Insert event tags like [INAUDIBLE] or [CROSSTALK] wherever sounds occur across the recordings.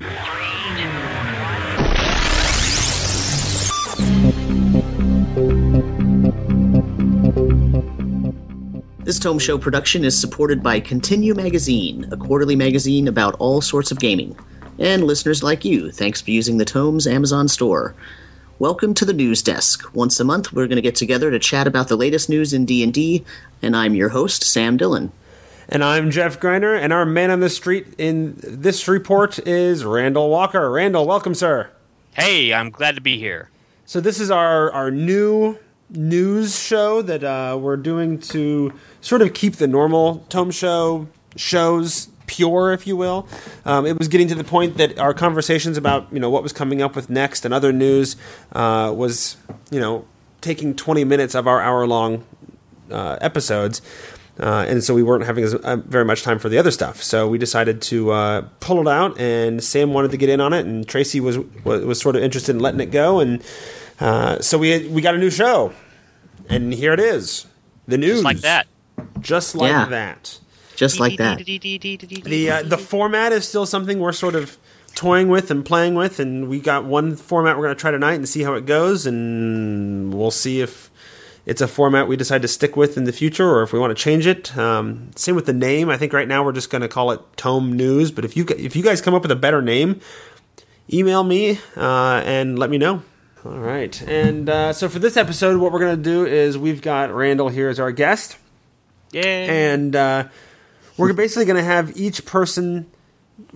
This Tome Show production is supported by Continue Magazine, a quarterly magazine about all sorts of gaming. And listeners like you, thanks for using the Tome's Amazon store. Welcome to the news desk. Once a month, we're going to get together to chat about the latest news in D&D, and I'm your host, Sam Dillon. And I'm Jeff Greiner, and our man on the street in this report is Randall Walker. Randall, welcome, sir. Hey, I'm glad to be here. So this is our our new news show that uh, we're doing to sort of keep the normal Tome Show shows pure, if you will. Um, it was getting to the point that our conversations about you know what was coming up with next and other news uh, was you know taking 20 minutes of our hour long uh, episodes. Uh, and so we weren't having as, uh, very much time for the other stuff. So we decided to uh, pull it out, and Sam wanted to get in on it, and Tracy was was, was sort of interested in letting it go, and uh, so we we got a new show, and here it is, the news, Just like that. just like Yeah. that. Just like that. The uh, the format is still something we're sort of toying with and playing with, and we got one format we're going to try tonight and see how it goes, and we'll see if it's a format we decide to stick with in the future or if we want to change it. Um, same with the name. I think right now we're just going to call it Tome News, but if you if you guys come up with a better name, email me uh, and let me know. All right, and uh, so for this episode, what we're going to do is we've got Randall here as our guest Yay. and uh, we're basically going to have each person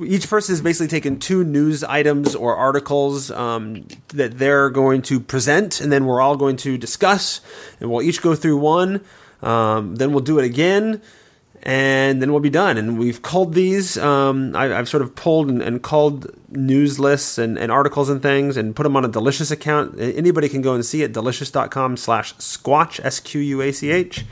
each person is basically taking two news items or articles um, that they're going to present and then we're all going to discuss and we'll each go through one. Um, then we'll do it again and then we'll be done. And we've culled these um, I, i've sort of pulled and, and culled news lists and, and articles and things and put them on a delicious account. Anybody can go and see it delicious.com slash squatch s-q-u-a-c-h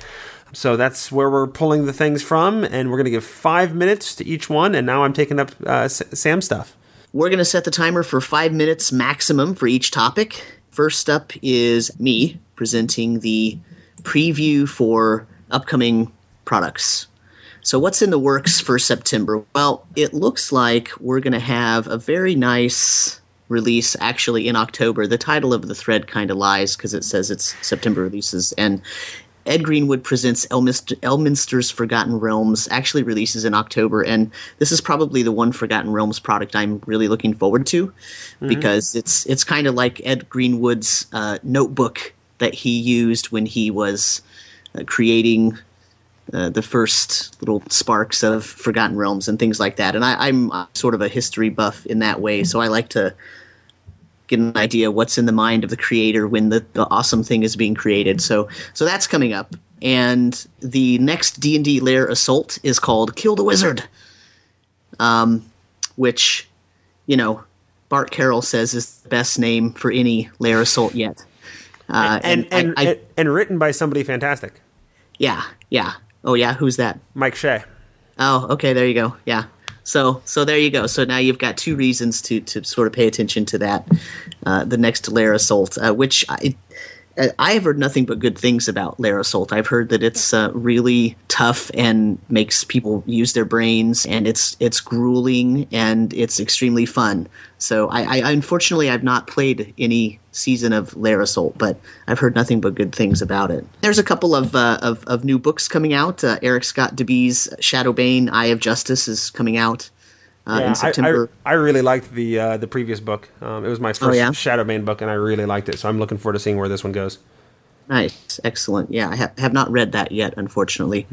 so that's where we're pulling the things from, and we're going to give five minutes to each one. And now I'm taking up uh, S- stuff. We're going to set the timer for five minutes maximum for each topic. First up is me presenting the preview for upcoming products. So, what's in the works for September? Well, it looks like we're going to have a very nice release actually in October. The title of the thread kind of lies because it says it's September releases. And Ed Greenwood presents Elminster, Elminster's Forgotten Realms actually releases in October, and this is probably the one Forgotten Realms product I'm really looking forward to because it's it's kind of like Ed Greenwood's uh, notebook that he used when he was uh, creating uh, the first little sparks of Forgotten Realms and things like that. And I, I'm uh, sort of a history buff in that way, so I like to get an idea what's in the mind of the creator when the, the awesome thing is being created. So so that's coming up. And the next D and D Lair Assault is called Kill the Wizard, um, which you know Bart Carroll says is the best name for any Lair Assault yet. Uh, And and, I, I, and and written by somebody fantastic, yeah yeah oh yeah who's that Mike Shea. Oh, okay, there you go. Yeah. So so there you go. So now you've got two reasons to to sort of pay attention to that. Uh, the next Lair Assault, uh, which I, I have heard nothing but good things about Lair Assault. I've heard that it's uh, really tough and makes people use their brains, and it's it's grueling and it's extremely fun. So I, I unfortunately I've not played any season of Lair Assault, but I've heard nothing but good things about it. There's a couple of uh, of, of new books coming out. Uh, Erik Scott de Bie's Shadowbane: Eye of Justice is coming out uh, Yeah, in I, September. I, I really liked the uh, the previous book. Um, it was my first yeah? Shadowbane book, and I really liked it. So I'm looking forward to seeing where this one goes. Nice, excellent. Yeah, I ha- have not read that yet. Unfortunately,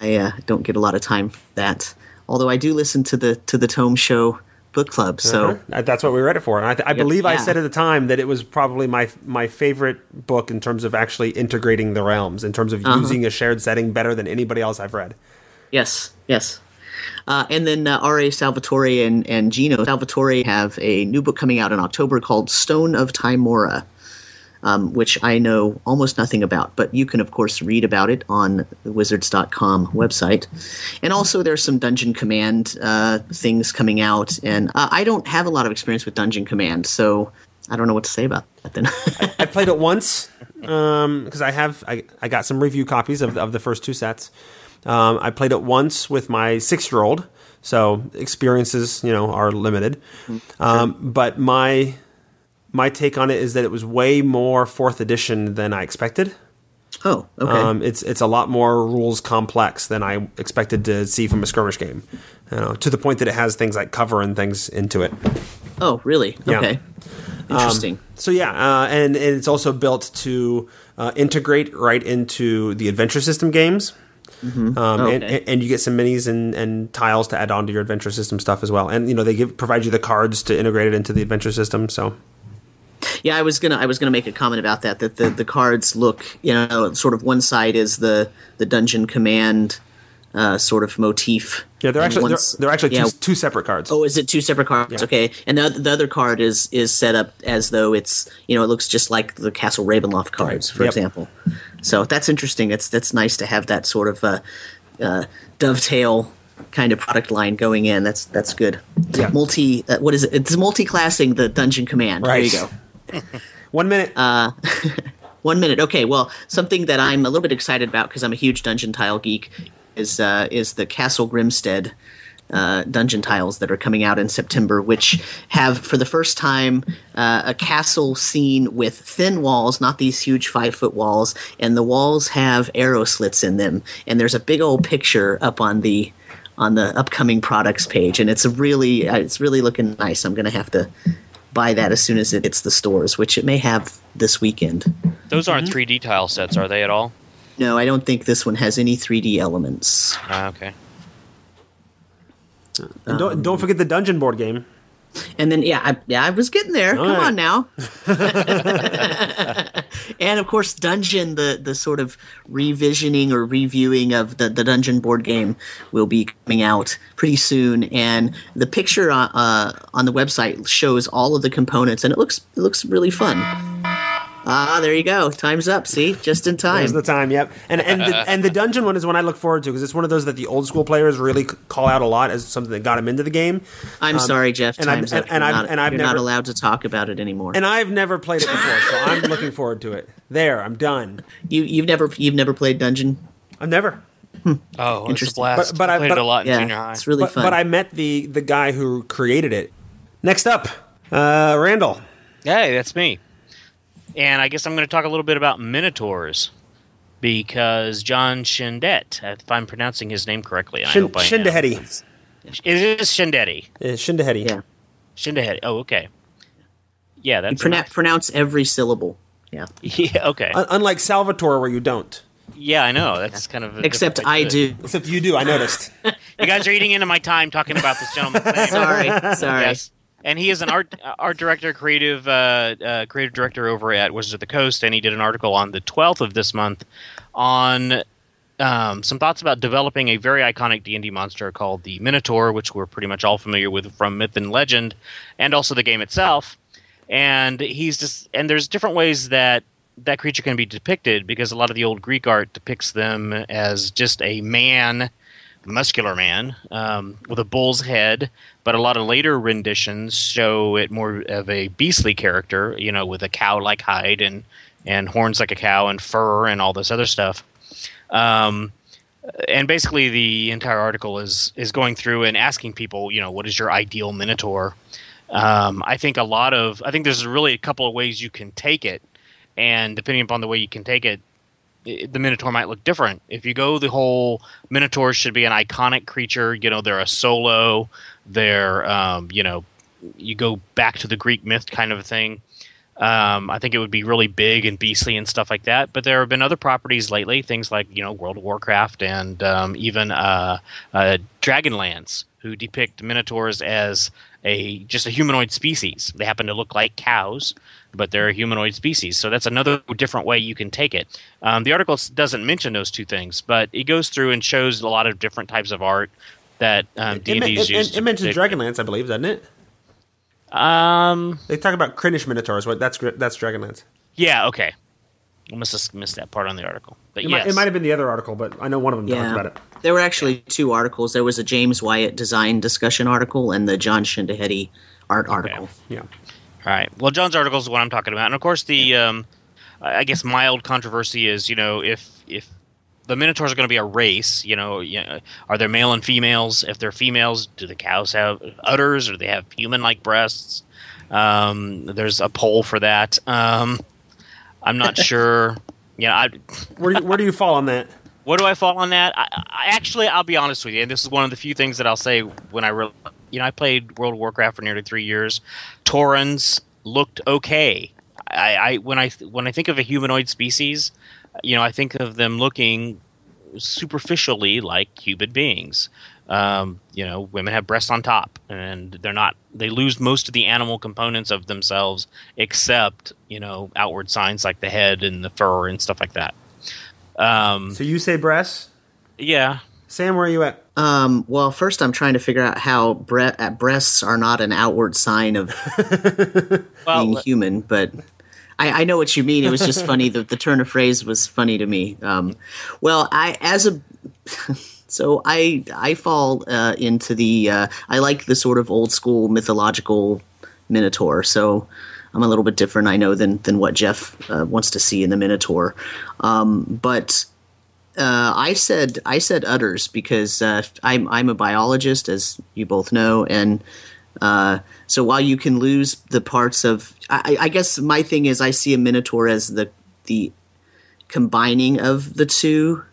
I uh, don't get a lot of time for that. Although I do listen to the to the Tome Show book club. So Uh-huh. That's what we read it for, and I, th- I believe I said at the time that it was probably my my favorite book in terms of actually integrating the realms, in terms of Uh-huh. using a shared setting better than anybody else I've read. yes, yes. Uh, and then uh, R.A. Salvatore and, and Geno Salvatore have a new book coming out in October called Stone of Tymora, um, which I know almost nothing about, but you can, of course, read about it on the Wizards.com website. And also, there's some Dungeon Command uh, things coming out, and uh, I don't have a lot of experience with Dungeon Command, so I don't know what to say about that then. [LAUGHS] I played it once because I have I, I got some review copies of of the first two sets. Um, I played it once with my six year old, so experiences, you know, are limited. Um, but my my take on it is that it was way more fourth edition than I expected. Oh, okay. Um, it's it's a lot more rules complex than I expected to see from a skirmish game. You know, to the point that it has things like cover and things into it. oh, really? yeah. Okay. Interesting. So yeah, uh, and, and it's also built to uh, integrate right into the adventure system games. Um, Oh, and, okay. and you get some minis and, and tiles to add on to your adventure system stuff as well. And you know they give provide you the cards to integrate it into the adventure system. So Yeah, I was gonna I was gonna make a comment about that. That the, the cards look, you know, sort of one side is the the dungeon command uh, sort of motif. yeah, they're actually they're, they're actually yeah. two, two separate cards. Oh, is it two separate cards? Yeah. Okay, and the the other card is is set up as though it's you know it looks just like the Castle Ravenloft cards, for Yep. example. So that's interesting. It's that's nice to have that sort of uh, uh, dovetail kind of product line going in. That's that's good. Yeah. Multi, uh, what is it? It's multi-classing the dungeon command. Right. There you go. [LAUGHS] One minute. Uh, [LAUGHS] One minute. Okay. Well, something that I'm a little bit excited about because I'm a huge dungeon tile geek is uh, is the Castle Grimstead uh, dungeon tiles that are coming out in September, which have for the first time uh, a castle scene with thin walls, not these huge five foot walls, and the walls have arrow slits in them, and there's a big old picture up on the on the upcoming products page, and it's really uh, it's really looking nice. I'm gonna have to buy that as soon as it hits the stores, which it may have this weekend. Those aren't Mm-hmm. 3D tile sets, are they at all? No, I don't think this one has any 3D elements. Ah, okay. And don't don't forget the dungeon board game. And then yeah, I, yeah, I was getting there. Come right. on now. [LAUGHS] [LAUGHS] and of course, Dungeon, the the sort of revisioning or reviewing of the the Dungeon board game will be coming out pretty soon. And the picture uh, uh, on the website shows all of the components, and it looks it looks really fun. Ah, there you go. Time's up. See, just in time. There's the time. Yep. And and the, [LAUGHS] and the dungeon one is one I look forward to because it's one of those that the old school players really call out a lot as something that got them into the game. I'm sorry, Jeff. and I've- Time's and- up. and You're I've- not, and I've you're not never- allowed to talk about it anymore. And I've never played it before, so I'm [LAUGHS] looking forward to it. There, I'm done. you you've never you've never played Dungeon. I've never. Oh, it's a Interesting. blast. But- but I I- played but- it a lot in Yeah, junior high. it's really But, fun. but I met the the guy who created it. Next up, uh, Randall. Hey, that's me. And I guess I'm going to talk a little bit about Minotaurs because John Shindet, if I'm pronouncing his name correctly, and I Shin, hope I am. Shindahedi. It is Shindetti. Uh, Shindahedi. yeah, Shindehedi. Oh, okay. Yeah, you that's pronoun- enough. pronounce every syllable. Yeah, [LAUGHS] Yeah, okay. Un- unlike Salvatore, where you don't. yeah, I know. That's kind of a except I do do. Except you do. I noticed. [LAUGHS] You guys are eating into my time talking about this gentleman's [LAUGHS] name. Sorry, sorry. Yes. And he is an art [LAUGHS] art director, creative uh, uh, creative director over at Wizards of the Coast, and he did an article on the 12th of this month on um, some thoughts about developing a very iconic D and D monster called the Minotaur, which we're pretty much all familiar with from myth and legend, and also the game itself. And he's just and there's different ways that that creature can be depicted because a lot of the old Greek art depicts them as just a man muscular man um, with a bull's head, but a lot of later renditions show it more of a beastly character, you know, with a cow-like hide and and horns like a cow and fur and all this other stuff. Um, and basically, the entire article is is going through and asking people, you know, what is your ideal minotaur? Um, I think a lot of I think there's really a couple of ways you can take it, and depending upon the way you can take it, the Minotaur might look different. If you go the whole Minotaur should be an iconic creature, you know, they're a solo, they're, um, you know, you go back to the Greek myth kind of a thing. Um, I think it would be really big and beastly and stuff like that. But there have been other properties lately, things like you know World of Warcraft and um, even uh, uh, Dragonlance, who depict minotaurs as a just a humanoid species. They happen to look like cows, but they're a humanoid species. So that's another different way you can take it. Um, the article doesn't mention those two things, but it goes through and shows a lot of different types of art that um, It, D and it, D is it, used. it to mentions Dragonlance, I believe, doesn't it? Um. They talk about Krynnish Minotaurs. What? That's that's Dragonlance. Yeah. Okay. I must have missed that part on the article. But It, yes, might, it might have been the other article, but I know one of them talked about it. there were actually two articles. There was a James Wyatt design discussion article and the Jon Schindehette art article. Yeah. All right. Well, John's article is what I'm talking about, and of course, the um, I guess mild controversy is you know if if the minotaurs are going to be a race. You know, you know, are there male and females? If they're females, do the cows have udders or do they have human-like breasts? Um, there's a poll for that. Um, I'm not [LAUGHS] sure. Yeah, I, Where do you, where do you fall on that? what do I fall on that? I, I actually, I'll be honest with you, and this is one of the few things that I'll say when I, re- you know, I played World of Warcraft for nearly three years. Taurens looked okay. I, I when I when I think of a humanoid species, you know, I think of them looking superficially like human beings. Um, you know, women have breasts on top, and they're not. They lose most of the animal components of themselves, except you know outward signs like the head and the fur and stuff like that. Um, So you say breasts. yeah, Sam, where are you at? Um, well, first I'm trying to figure out how bre- uh, breasts are not an outward sign of [LAUGHS] well, being human, but I, I know what you mean. It was just funny. The, the turn of phrase was funny to me. Um, well, I as a [LAUGHS] so I I fall uh, into the uh, I like the sort of old school mythological minotaur. So I'm a little bit different, I know, than than what Jeff uh, wants to see in the minotaur. Um, but uh, I said I said udders because uh, I'm I'm a biologist, as you both know, and uh, so while you can lose the parts of, I, I guess my thing is I see a minotaur as the the combining of the two,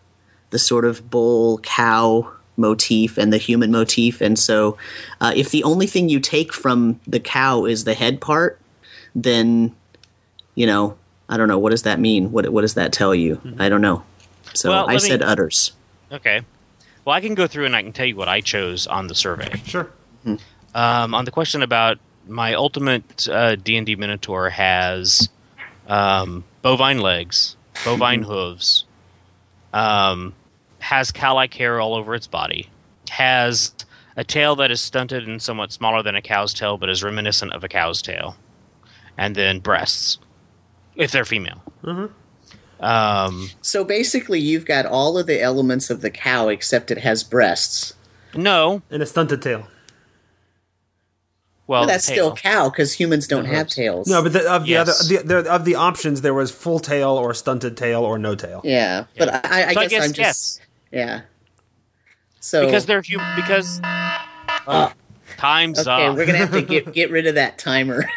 the sort of bull cow motif and the human motif, and so uh, if the only thing you take from the cow is the head part, then you know I don't know what does that mean. What what does that tell you? I don't know. So Well, I let me- said udders. okay. Well, I can go through and I can tell you what I chose on the survey. Sure. Um, on the question about my ultimate uh, D&D Minotaur has um, bovine legs, bovine [LAUGHS] hooves, um, has cow-like hair all over its body, has a tail that is stunted and somewhat smaller than a cow's tail, but is reminiscent of a cow's tail, and then breasts, if they're female. Um, So basically, you've got all of the elements of the cow except it has breasts. no, And a stunted tail. well, Well, that's the still cow because humans don't have tails. No, but the, of the Yes. other the, the, of the options, there was full tail or stunted tail or no tail. yeah, but I, I, So I guess, guess I'm just yeah. So because they're human. Because oh, time's okay, up. we're gonna have to get [LAUGHS] get rid of that timer. [LAUGHS]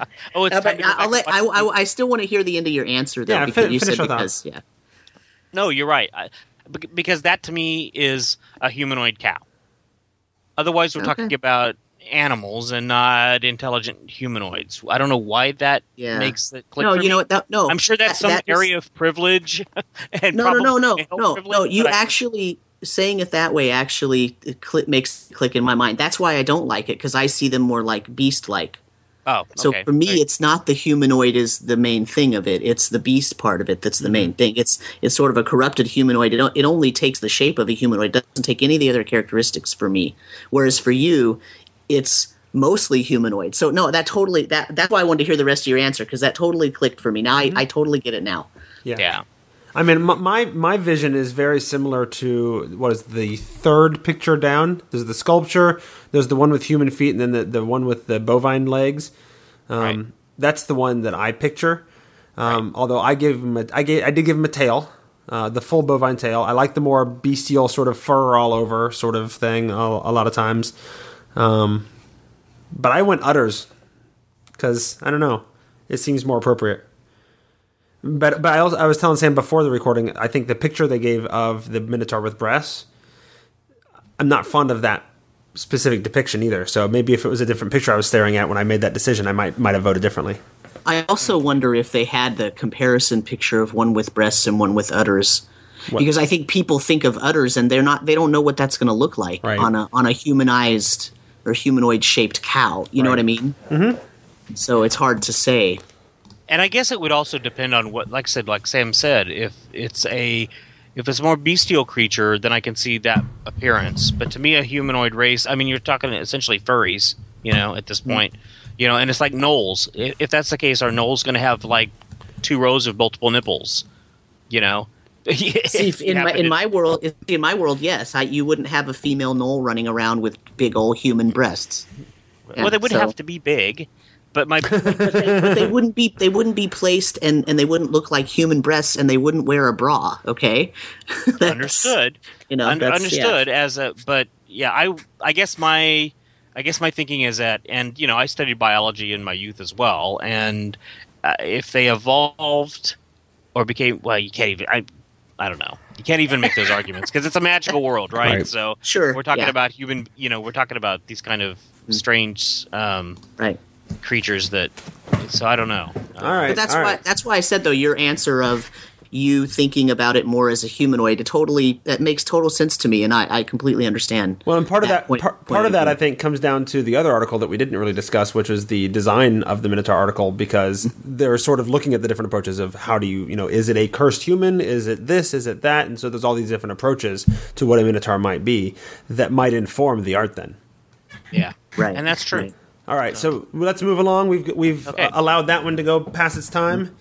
[LAUGHS] oh, it's Uh, time but to I'll let I, I, I still want to hear the end of your answer though. Yeah, because fin- you finish said your because thoughts. yeah. No, you're right. I, because that to me is a humanoid cow. Otherwise, we're talking about animals and not intelligent humanoids. I don't know why that Yeah. makes it click. No, for you me. know what? That, no, I'm sure that's that- some that is- area of privilege. [LAUGHS] and no, no, no, no, no, no. You I- actually saying it that way actually click, makes click in my mind. That's why I don't like it because I see them more like beast-like. Oh, So for me, Right. it's not the humanoid is the main thing of it. It's the beast part of it that's the main mm-hmm. thing. It's it's sort of a corrupted humanoid. It, it only takes the shape of a humanoid. It doesn't take any of the other characteristics for me. Whereas for you, it's mostly humanoid. So no, that totally that that's why I wanted to hear the rest of your answer because that totally clicked for me. Now I, mm-hmm. I totally get it now. Yeah. yeah. I mean, my, my my vision is very similar to what is the third picture down. There's the sculpture. There's the one with human feet, and then the, the one with the bovine legs. Um, Right. That's the one that I picture. Um, Although I gave him, a, I gave, I did give him a tail, uh, the full bovine tail. I like the more bestial sort of fur all over sort of thing a, a lot of times. Um, but I went udders because I don't know. It seems more appropriate. But but I, also, I was telling Sam before the recording. I think the picture they gave of the Minotaur with breasts. I'm not fond of that specific depiction either. So maybe if it was a different picture I was staring at when I made that decision, I might might have voted differently. I also wonder if they had the comparison picture of one with breasts and one with udders. Because I think people think of udders and they're not they don't know what that's going to look like Right. on a on a humanized or humanoid shaped cow. You know what I mean? Mm-hmm. So it's hard to say. And I guess it would also depend on what, like I said, like Sam said, if it's a if it's a more bestial creature, then I can see that appearance. But to me, a humanoid race, I mean, you're talking essentially furries, you know, at this mm. point, you know, and it's like gnolls. If, if that's the case, are gnolls going to have like two rows of multiple nipples? You know, [LAUGHS] See, If in my in my world, in my world, yes, I, you wouldn't have a female gnoll running around with big old human breasts. well, they would so- have to be big, But my but they wouldn't be they wouldn't be placed and and they wouldn't look like human breasts and they wouldn't wear a bra. Okay, [LAUGHS] That's- understood. You know, Un- that's- understood as a but yeah i i guess my i guess my thinking is that and you know i studied biology in my youth as well and uh, if they evolved or became well you can't even i i don't know you can't even make those arguments because it's a magical world right, Right. so Sure, we're talking yeah. about human you know we're talking about these kind of strange um right. Creatures that so i don't know All right. But that's all why right. that's why I said though your answer of you thinking about it more as a humanoid it totally that makes total sense to me and I, I completely understand. Well, and part of that point- part, point of that. I think comes down to the other article that we didn't really discuss, which was the design of the Minotaur article, because [LAUGHS] they're sort of looking at the different approaches of how do you, you know, is it a cursed human? Is it this? Is it that? And so there's all these different approaches to what a Minotaur might be that might inform the art. Then, yeah Right. and that's true right. All right, so let's move along. We've we've Okay. uh, allowed that one to go past its time.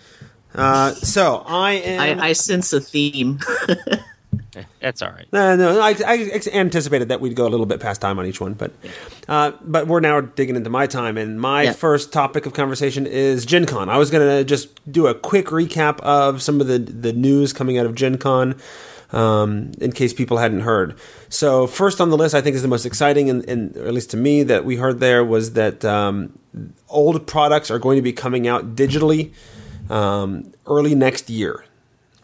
Uh, so I am. I, I sense a theme. [LAUGHS] that's all right No, no, I, I anticipated that we'd go a little bit past time on each one, but uh, but we're now digging into my time, and my Yeah. first topic of conversation is Gen Con. I was going to just do a quick recap of some of the the news coming out of Gen Con. Um, in case people hadn't heard, so first on the list, I think is the most exciting, and, and at least to me, that we heard there was that um, old products are going to be coming out digitally um, early next year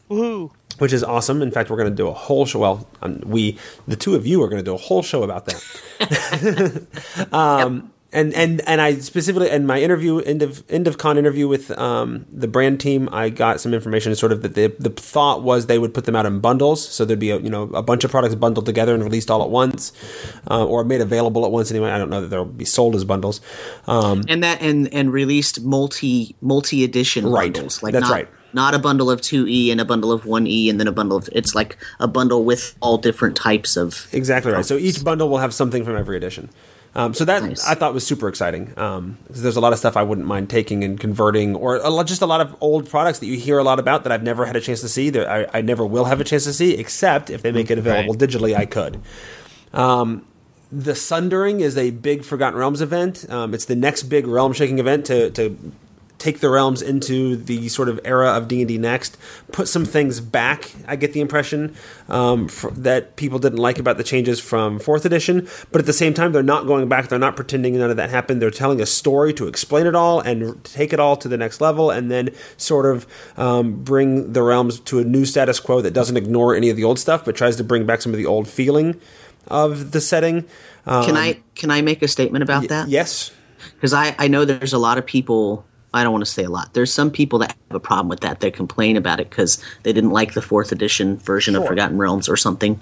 Woohoo. which is awesome. In fact, we're going to do a whole show. Well, um, we, the two of you, are going to do a whole show about that. [LAUGHS] [LAUGHS] um, and and and I specifically in my interview, end of end of con interview with um, the brand team, I got some information, sort of that the the thought was they would put them out in bundles, so there'd be a you know a bunch of products bundled together and released all at once, uh, or made available at once anyway. I don't know that they'll be sold as bundles. Um, and that and and released multi multi edition Right. bundles. Like That's not, right. Not a bundle of two E and a bundle of one E and then a bundle of it's like a bundle with all different types of Exactly right. So each bundle will have something from every edition. Um, so that Nice. I thought was super exciting. Um, 'cause there's a lot of stuff I wouldn't mind taking and converting, or a lot, just a lot of old products that you hear a lot about that I've never had a chance to see. That I, I never will have a chance to see, except if they make it available Right. digitally, I could. Um, the Sundering is a big Forgotten Realms event. Um, it's the next big realm shaking event to, to take the realms into the sort of era of D and D next. Put some things back. I get the impression um, fr- that people didn't like about the changes from fourth edition, but at the same time, they're not going back. They're not pretending none of that happened. They're telling a story to explain it all and take it all to the next level, and then sort of um, bring the realms to a new status quo that doesn't ignore any of the old stuff, but tries to bring back some of the old feeling of the setting. Um, Can I can I make a statement about that? Yes. because I, I know there's a lot of people i don't want to say a lot. There's some people that have a problem with that they complain about it because they didn't like the fourth edition version of forgotten realms or something.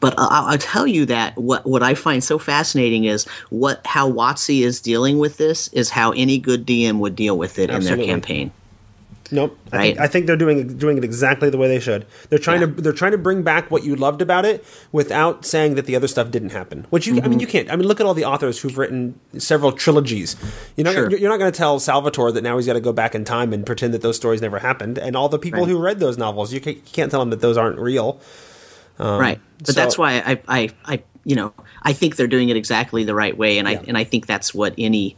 But I- I'll, I'll tell you that what, what i find so fascinating is what how WotC is dealing with this is how any good dm would deal with it in their campaign Nope. I think, I think they're doing doing it exactly the way they should. They're trying Yeah. to they're trying to bring back what you loved about it without saying that the other stuff didn't happen. Which you I Mm-hmm. mean you can't. I mean look at all the authors who've written several trilogies. You're not Sure. you're not going to tell Salvatore that now he's got to go back in time and pretend that those stories never happened. And all the people Right. who read those novels, you can't, tell them that those aren't real. right but Um, so- that's why I, I i you know i think they're doing it exactly the right way and Yeah. i and i think that's what any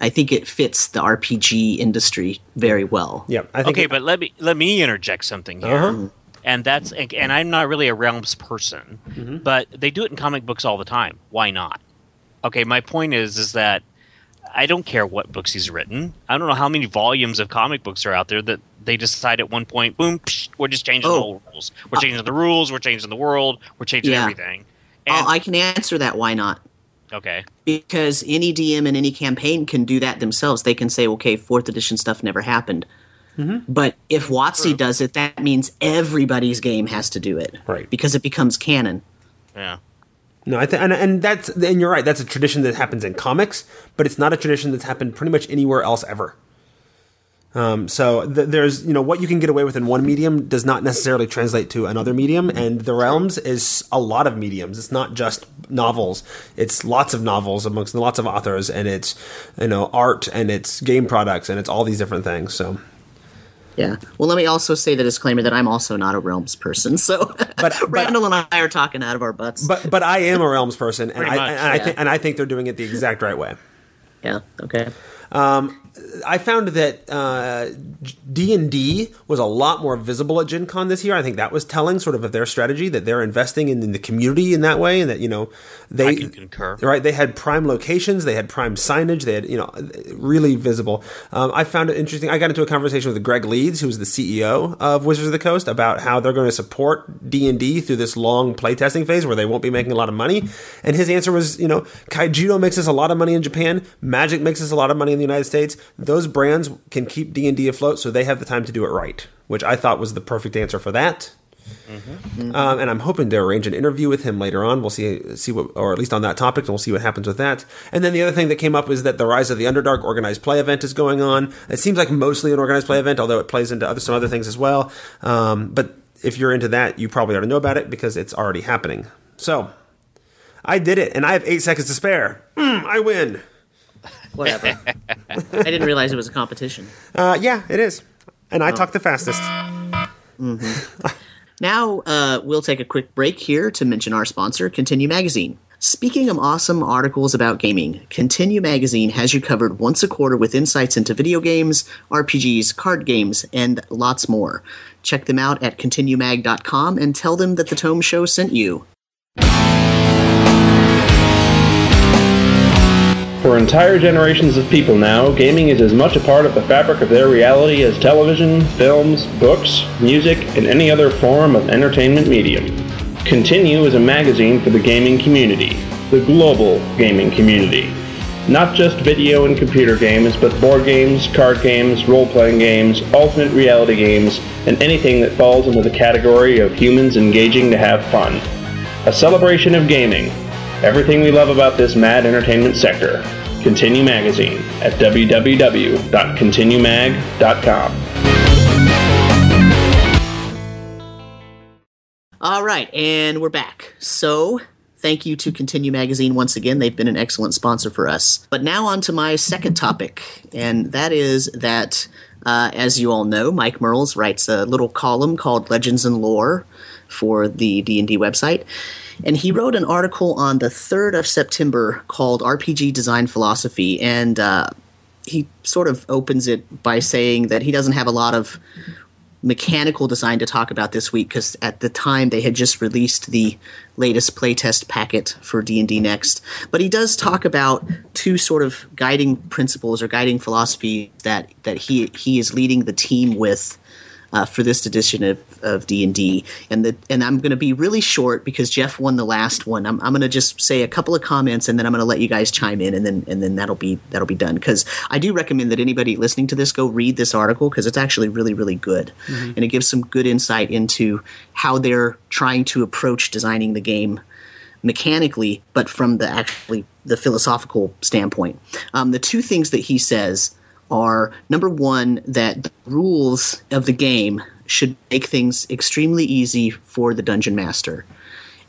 i think it fits the rpg industry very well Yeah, I think okay, it- but let me let me interject something here, Uh-huh. and that's and, and I'm not really a realms person, Mm-hmm. but they do it in comic books all the time. Why not? Okay, my point is is that I don't care what books he's written. I don't know how many volumes of comic books are out there that they decide at one point, boom, psh, we're just changing the Oh. whole rules. We're changing the rules. We're changing the world. We're changing Yeah. everything. And, Oh, i can answer that why not okay, because any DM in any campaign can do that themselves. They can say, okay, fourth edition stuff never happened. Mm-hmm. But if WotC does it, that means everybody's game has to do it, Right. Because it becomes canon. yeah. No, I think, and, and that's, and you're right. That's a tradition that happens in comics, but it's not a tradition that's happened pretty much anywhere else ever. Um, so th- there's, you know, what you can get away with in one medium does not necessarily translate to another medium, and the realms is a lot of mediums. It's not just novels; it's lots of novels amongst lots of authors, and it's, you know, art, and it's game products, and it's all these different things. So, Yeah. Well, let me also say the disclaimer that I'm also not a realms person. So, [LAUGHS] but- Randall and I are talking out of our butts. but but I am a realms person, and I, much, and I yeah. think and I think they're doing it the exact right way. Yeah. Okay. I found that uh, D and D was a lot more visible at Gen Con this year. I think that was telling, sort of, of their strategy that they're investing in, in the community in that way, and that you know they I can concur. right. They had prime locations, they had prime signage, they had you know really visible. Um, I found it interesting. I got into a conversation with Greg Leeds, who's the CEO of Wizards of the Coast, about how they're going to support D and D through this long playtesting phase where they won't be making a lot of money. And his answer was, you know, Kaijudo makes us a lot of money in Japan, Magic makes us a lot of money in the United States. Those brands can keep D and D afloat, so they have the time to do it right. Which I thought was the perfect answer for that. Um, and I'm hoping to arrange an interview with him later on. We'll see see what, or at least on that topic, and we'll see what happens with that. And then the other thing that came up is that the Rise of the Underdark organized play event is going on. It seems like mostly an organized play event, although it plays into other some other things as well. Um, but if you're into that, you probably already know about it because it's already happening. So I did it, and I have eight seconds to spare. Mm, I win. Whatever. [LAUGHS] I didn't realize it was a competition. Uh, yeah, it is. And I talk the fastest. Now, uh, we'll take a quick break here to mention our sponsor, Continue Magazine. Speaking of awesome articles about gaming, Continue Magazine has you covered once a quarter with insights into video games, RPGs, card games, and lots more. Check them out at continuemag.com and tell them that the Tome Show sent you. For entire generations of people now, gaming is as much a part of the fabric of their reality as television, films, books, music, and any other form of entertainment medium. Continue is a magazine for the gaming community, the global gaming community. Not just video and computer games, but board games, card games, role-playing games, alternate reality games, and anything that falls into the category of humans engaging to have fun. A celebration of gaming, Everything we love about this mad entertainment sector. Continue Magazine at www.continuemag.com. All right, and we're back. So, thank you to Continue Magazine once again. They've been an excellent sponsor for us. But now on to my second topic, and that is that, uh, as you all know, Mike Mearls writes a little column called Legends and Lore for the D&D website. And he wrote an article on the 3rd of September called RPG Design Philosophy, and uh, he sort of opens it by saying that he doesn't have a lot of mechanical design to talk about this week because at the time they had just released the latest playtest packet for D&D Next. But he does talk about two sort of guiding principles or guiding philosophy that that he he is leading the team with uh, for this edition of, of D&D. And the and I'm going to be really short because Jeff won the last one. I'm, I'm going to just say a couple of comments and then I'm going to let you guys chime in and then and then that'll be that'll be done because I do recommend that anybody listening to this go read this article because it's actually really really good and it gives some good insight into how they're trying to approach designing the game mechanically, but from the actually the philosophical standpoint. Um, the two things that he says are number one that the rules of the game should make things extremely easy for the dungeon master.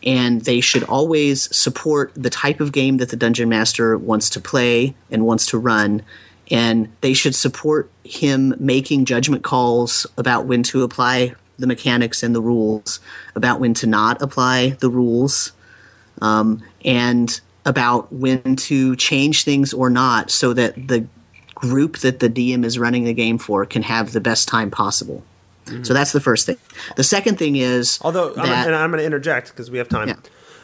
And they should always support the type of game that the dungeon master wants to play and wants to run. And they should support him making judgment calls about when to apply the mechanics and the rules, about when to not apply the rules, um, and about when to change things or not so that the group that the DM is running the game for can have the best time possible. So that's the first thing. The second thing is Although, I'm, and I'm going to interject because we have time. Yeah.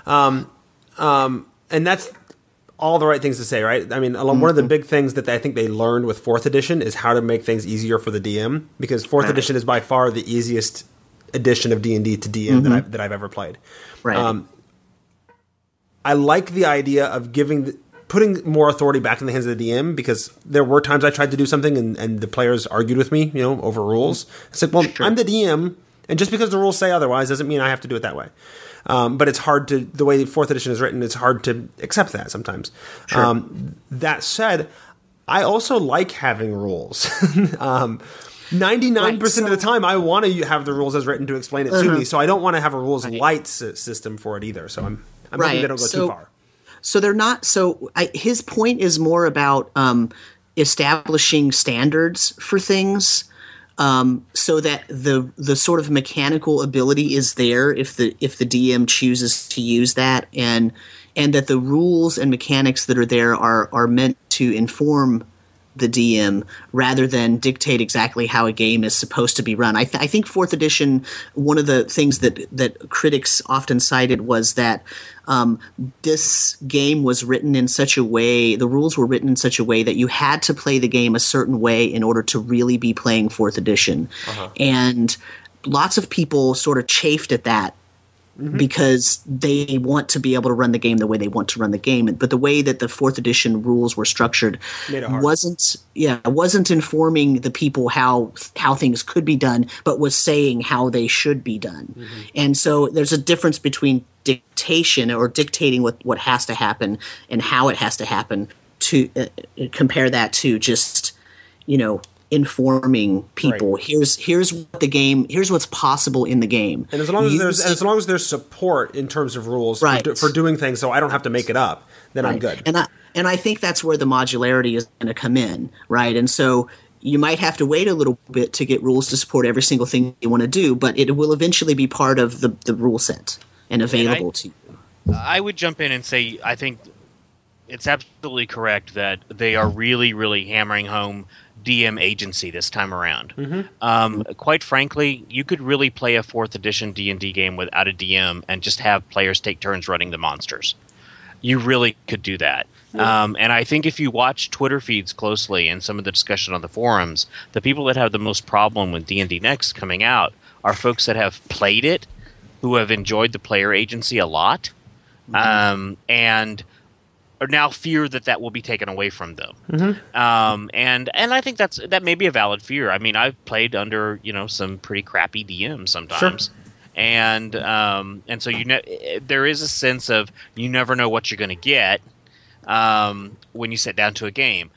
Um, um, and that's all the right things to say, right? I mean, one of the Mm-hmm. big things that I think they learned with fourth edition is how to make things easier for the DM because fourth Right. edition is by far the easiest edition of D and D to DM that I've that I've ever played. Mm-hmm. right. um, I like the idea of giving the, putting more authority back in the hands of the DM because there were times I tried to do something and, and the players argued with me, you know, over rules. I said, well, I'm the DM, and just because the rules say otherwise doesn't mean I have to do it that way. Um, but it's hard to the way fourth edition is written. It's hard to accept that sometimes. Um, that said, I also like having rules. [LAUGHS] um, 99% Right, of the time, I want to have the rules as written to explain it to me. So I don't want to have a rules light s- system for it either. So I'm, I'm hoping Right, they don't go so- too far. So they're not so I, his point is more about um, establishing standards for things um, so that the the sort of mechanical ability is there if the if the DM chooses to use that and and that the rules and mechanics that are there are are meant to inform the DM rather than dictate exactly how a game is supposed to be run. I, th- I think fourth edition. One of the things that that critics often cited was that um, this game was written in such a way. The rules were written in such a way that you had to play the game a certain way in order to really be playing fourth edition, and lots of people sort of chafed at that because they want to be able to run the game the way they want to run the game. But the way that the fourth edition rules were structured Made it hard. wasn't yeah wasn't informing the people how how things could be done, but was saying how they should be done. Mm-hmm. And so there's a difference between dictation or dictating what what has to happen and how it has to happen. To uh, compare that to just you know informing people Right. here's here's what the game here's what's possible in the game And as long as Use there's as long as there's support in terms of rules Right. for, for doing things, so I don't have to make it up, then I'm good. And I and I think that's where the modularity is going to come in, right? And so you might have to wait a little bit to get rules to support every single thing you want to do, but it will eventually be part of the, the rule set and available to you. I would jump in and say I think it's absolutely correct that they are really, really hammering home DM agency this time around. Um, quite frankly, you could really play a fourth edition D and D game without a DM and just have players take turns running the monsters. You really could do that. Um, and I think if you watch Twitter feeds closely and some of the discussion on the forums, the people that have the most problem with D and D Next coming out are folks that have played it, who have enjoyed the player agency a lot, um, and are now fear that that will be taken away from them. Um, and and I think that's that may be a valid fear. I mean, I've played under you know some pretty crappy DMs sometimes. And um, and so you know there is a sense of you never know what you're going to get um, when you sit down to a game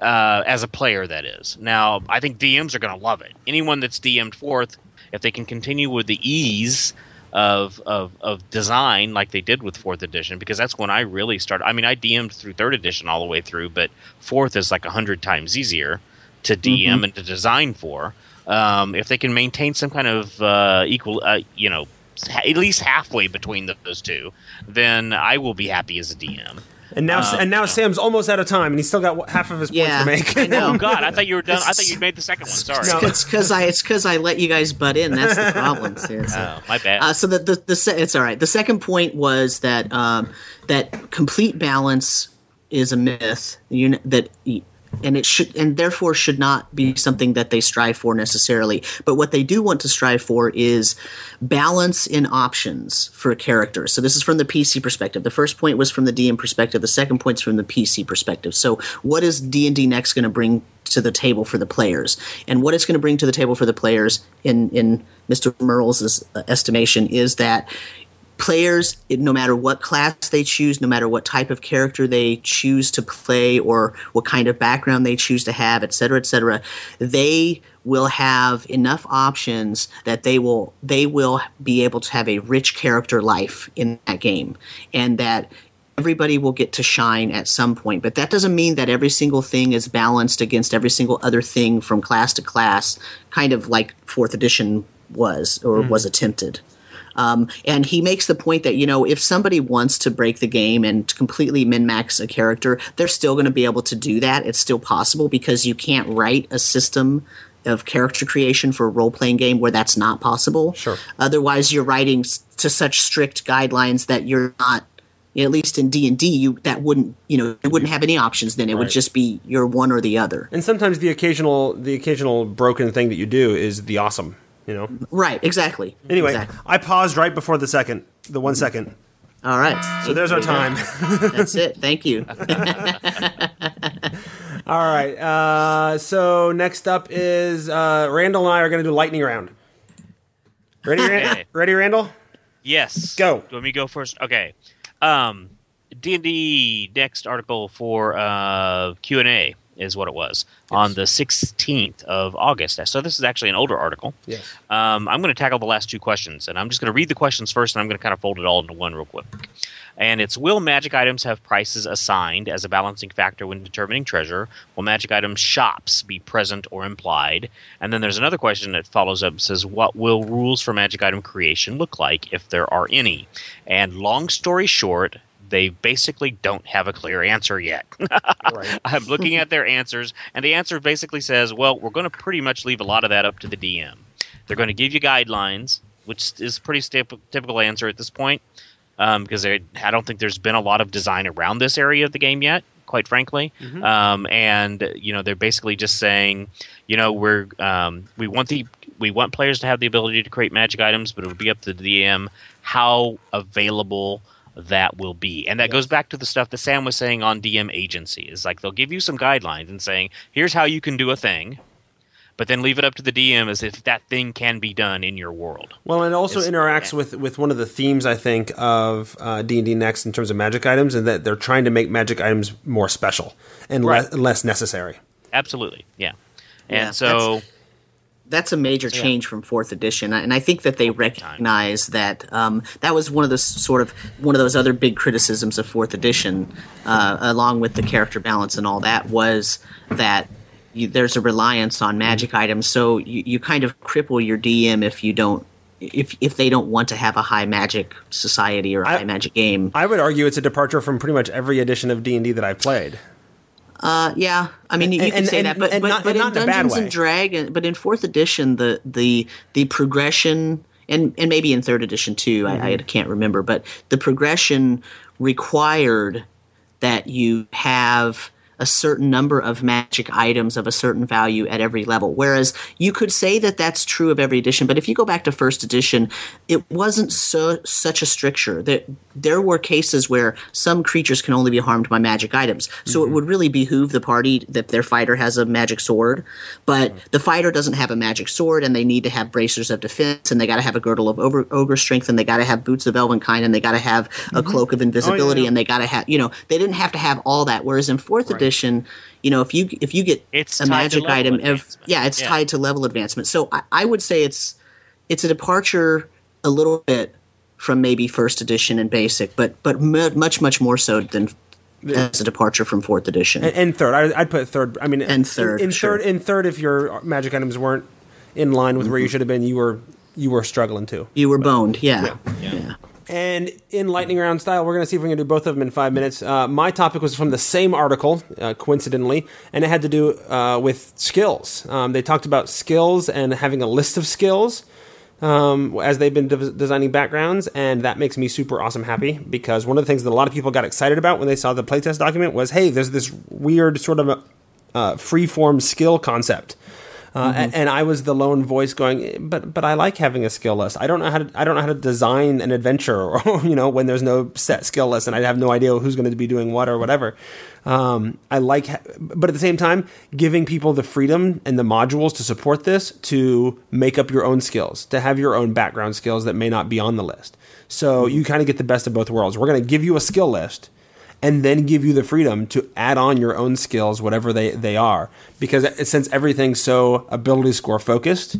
uh, as a player. That is now I think DMs are going to love it. Anyone that's DM'd fourth, if they can continue with the ease of, of of design like they did with fourth edition, because that's when I really started. I mean, I DM'd through third edition all the way through, but fourth is like a hundred times easier to DM and to design for. Um, if they can maintain some kind of uh, equal, uh, you know, at least halfway between those two, then I will be happy as a DM. And now, Um, and now yeah. Sam's almost out of time, and he's still got half of his points Yeah, to make. I know. Oh God, I thought you were done. I thought you'd made the second one. Sorry. No. It's because I it's because I let you guys butt in. That's the problem. [LAUGHS] See, Oh, my bad. Uh, so the the, the se- it's all right. The second point was that um, that complete balance is a myth. You kn- that y- and it should and therefore should not be something that they strive for necessarily. But what they do want to strive for is balance in options for characters. So this is from the PC perspective. The first point was from the DM perspective. The second point's from the PC perspective. So what is D and D next going to bring to the table for the players, and what it's going to bring to the table for the players in in Mr. Mearls' uh, estimation is that players, no matter what class they choose, no matter what type of character they choose to play, or what kind of background they choose to have, et cetera, et cetera, they will have enough options that they will they will be able to have a rich character life in that game, and that everybody will get to shine at some point. But that doesn't mean that every single thing is balanced against every single other thing from class to class, kind of like fourth edition was or mm-hmm. was attempted. Um, and he makes the point that you know if somebody wants to break the game and completely min max a character, they're still going to be able to do that. It's still possible because you can't write a system of character creation for a role playing game where that's not possible. Sure. Otherwise, you're writing to such strict guidelines that you're not. At least in D and D, you that wouldn't you know you wouldn't have any options. Then it would just be your one or the other. and sometimes the occasional, the occasional broken thing that you do is the awesome. You know. Right. Exactly. Anyway, Exactly. I paused right before the second, the one second. All right. So there's our time. [LAUGHS] That's it. Thank you. [LAUGHS] All right. Uh, so next up is uh, Randall and I are going to do lightning round. Ready, Ran- Okay. ready, Randall? Yes. Go. Let me go first. Okay. Um, D and D next article for uh, Q and A is what it was on the sixteenth of August. So this is actually an older article. Yes. Um, I'm going to tackle the last two questions, and I'm just going to read the questions first, and I'm going to kind of fold it all into one real quick. And it's Will magic items have prices assigned as a balancing factor when determining treasure? Will magic item shops be present or implied? And then there's another question that follows up says, What will rules for magic item creation look like if there are any? And long story short, they basically don't have a clear answer yet. [LAUGHS] Right. I'm looking at their answers, and the answer basically says, well, we're going to pretty much leave a lot of that up to the DM. They're going to give you guidelines, which is a pretty stip- typical answer at this point, um, because they- I don't think there's been a lot of design around this area of the game yet, quite frankly. Um, and you know, they're basically just saying, you know, we're um, we want the we want players to have the ability to create magic items, but it would be up to the DM how available that will be. And that goes back to the stuff that Sam was saying on DM agency. Is like they'll give you some guidelines and saying, here's how you can do a thing, but then leave it up to the DM as if that thing can be done in your world. Well, and it also It's- interacts with, with one of the themes I think of uh, D and D Next in terms of magic items, and that they're trying to make magic items more special and Right. le- less necessary. Absolutely. Yeah. And Yeah, so that's a major change from fourth edition. And i think that they recognize that um, that was one of the sort of one of those other big criticisms of fourth edition uh, along with the character balance and all that was that you, there's a reliance on magic items. So you, you kind of cripple your dm if you don't if if they don't want to have a high magic society or a I- high magic game. I would argue it's a departure from pretty much every edition of D and D that I've played. Uh, yeah, I mean, you, you And- can and- say and- that, but but, not- but in not in a bad Dungeons way. and Dragon, but in fourth edition, the the the progression, and and maybe in third edition too, I, I can't remember, but the progression required that you have a certain number of magic items of a certain value at every level. Whereas you could say that that's true of every edition, but if you go back to first edition, it wasn't so such a stricture. There, there were cases where some creatures can only be harmed by magic items. So it mm-hmm. would really behoove the party that their fighter has a magic sword, but the fighter doesn't have a magic sword, and they need to have bracers of defense, and they got to have a girdle of over, ogre strength, and they got to have boots of elvenkind, and they got to have a mm-hmm. cloak of oh, invisibility, yeah. and they got to have you know they didn't have to have all that. Whereas in fourth edition, you know if you if you get It's a magic item, ev- advancement. yeah, it's Yeah. tied to level advancement. So I, I would say it's it's a departure a little bit from maybe first edition and basic, but but mu- much much more so than as a departure from fourth edition. And, and third, I, I'd put third. I mean, And third, In, in sure. third, in third, if your magic items weren't in line with where Mm-hmm. you should have been, you were you were struggling too. you were boned, yeah, yeah. And in lightning round style, we're going to see if we can do both of them in five minutes. Uh, my topic was from the same article, uh, coincidentally, and it had to do uh, with skills. Um, they talked about skills and having a list of skills um, as they've been de- designing backgrounds, and that makes me super awesome happy because one of the things that a lot of people got excited about when they saw the playtest document was, hey, there's this weird sort of uh, free-form skill concept. Uh, Mm-hmm. And I was the lone voice going, but but I like having a skill list. I don't know how to I don't know how to design an adventure, [LAUGHS] or you know, when there's no set skill list, and I have no idea who's going to be doing what or whatever. Um, I like, ha- but at the same time, giving people the freedom and the modules to support this to make up your own skills, to have your own background skills that may not be on the list. So you kind of get the best of both worlds. We're going to give you a skill list and then give you the freedom to add on your own skills, whatever they, they are. Because since everything's so ability score focused,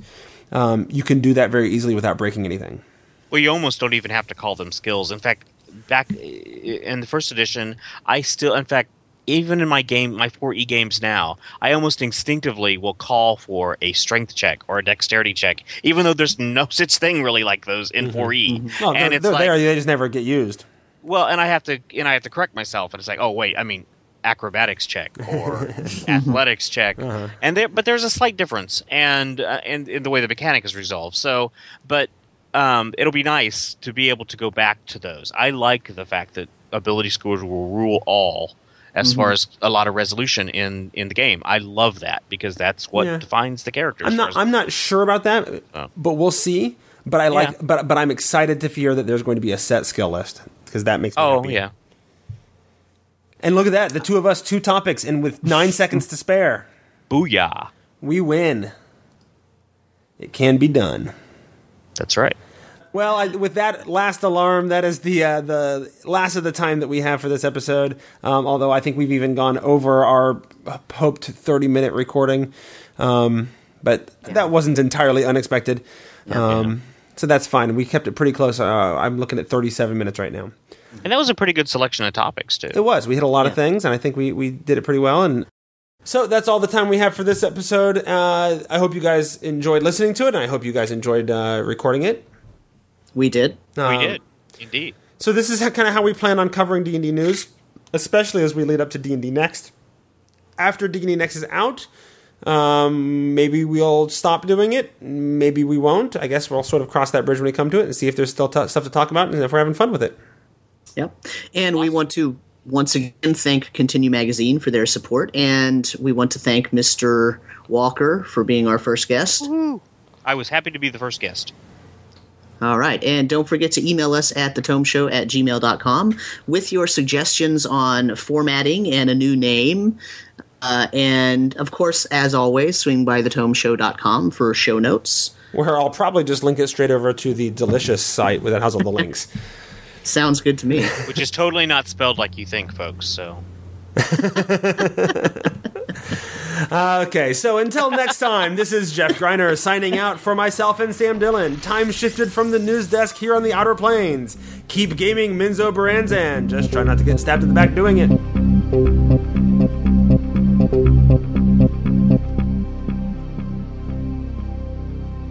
um, you can do that very easily without breaking anything. Well, you almost don't even have to call them skills. In fact, back eh, in the first edition, I still, in fact, even in my game, my 4E games now, I almost instinctively will call for a strength check or a dexterity check, even though there's no such thing really like those in mm-hmm. 4E. Mm-hmm. No, and it's they're like, there, they just never get used. Well, and I have to, and I have to correct myself, and it's like, oh wait, I mean acrobatics check [LAUGHS] or athletics check, and there, but there's a slight difference, and uh, and in the way the mechanic is resolved. So, but um, it'll be nice to be able to go back to those. I like the fact that ability scores will rule all. As far as a lot of resolution in, in the game, I love that because that's what Yeah. defines the character. I'm not. I'm not sure about that, Oh. but we'll see. But I like. Yeah. But but I'm excited to hear that there's going to be a set skill list because that makes me oh happy. yeah, And look at that, the two of us, two topics, and with nine seconds to spare, booyah! we win. It can be done. That's right. Well, I, with that last alarm, that is the uh, the last of the time that we have for this episode. Um, although I think we've even gone over our hoped thirty minute recording, um, but that wasn't entirely unexpected. Um, So that's fine. We kept it pretty close. Uh, I'm looking at thirty seven minutes right now. And that was a pretty good selection of topics too. It was. We hit a lot of things, and I think we, we did it pretty well. And so that's all the time we have for this episode. Uh, I hope you guys enjoyed listening to it, and I hope you guys enjoyed uh, recording it. We did. We Um, did indeed. So this is kind of how we plan on covering D and D news, especially as we lead up to D and D next. After D and D next is out, um, maybe we'll stop doing it. Maybe we won't. I guess we'll sort of cross that bridge when we come to it and see if there's still t- stuff to talk about and if we're having fun with it. Yep. And we want to once again thank Continue Magazine for their support, and we want to thank Mr. Walker for being our first guest. I was happy to be the first guest. All right. And don't forget to email us at thetomeshow at gmail.com with your suggestions on formatting and a new name. Uh, and of course, as always, swing by thetomeshow.com for show notes. Where I'll probably just link it straight over to the delicious site that has all the [LAUGHS] links. Sounds good to me. [LAUGHS] Which is totally not spelled like you think, folks. So [LAUGHS] Okay, so until next time, this is Jeff Greiner signing out for myself and Sam Dillon. Time shifted from the news desk here on the Outer Planes. Keep gaming, Menzoberranzan. Just try not to get stabbed in the back doing it.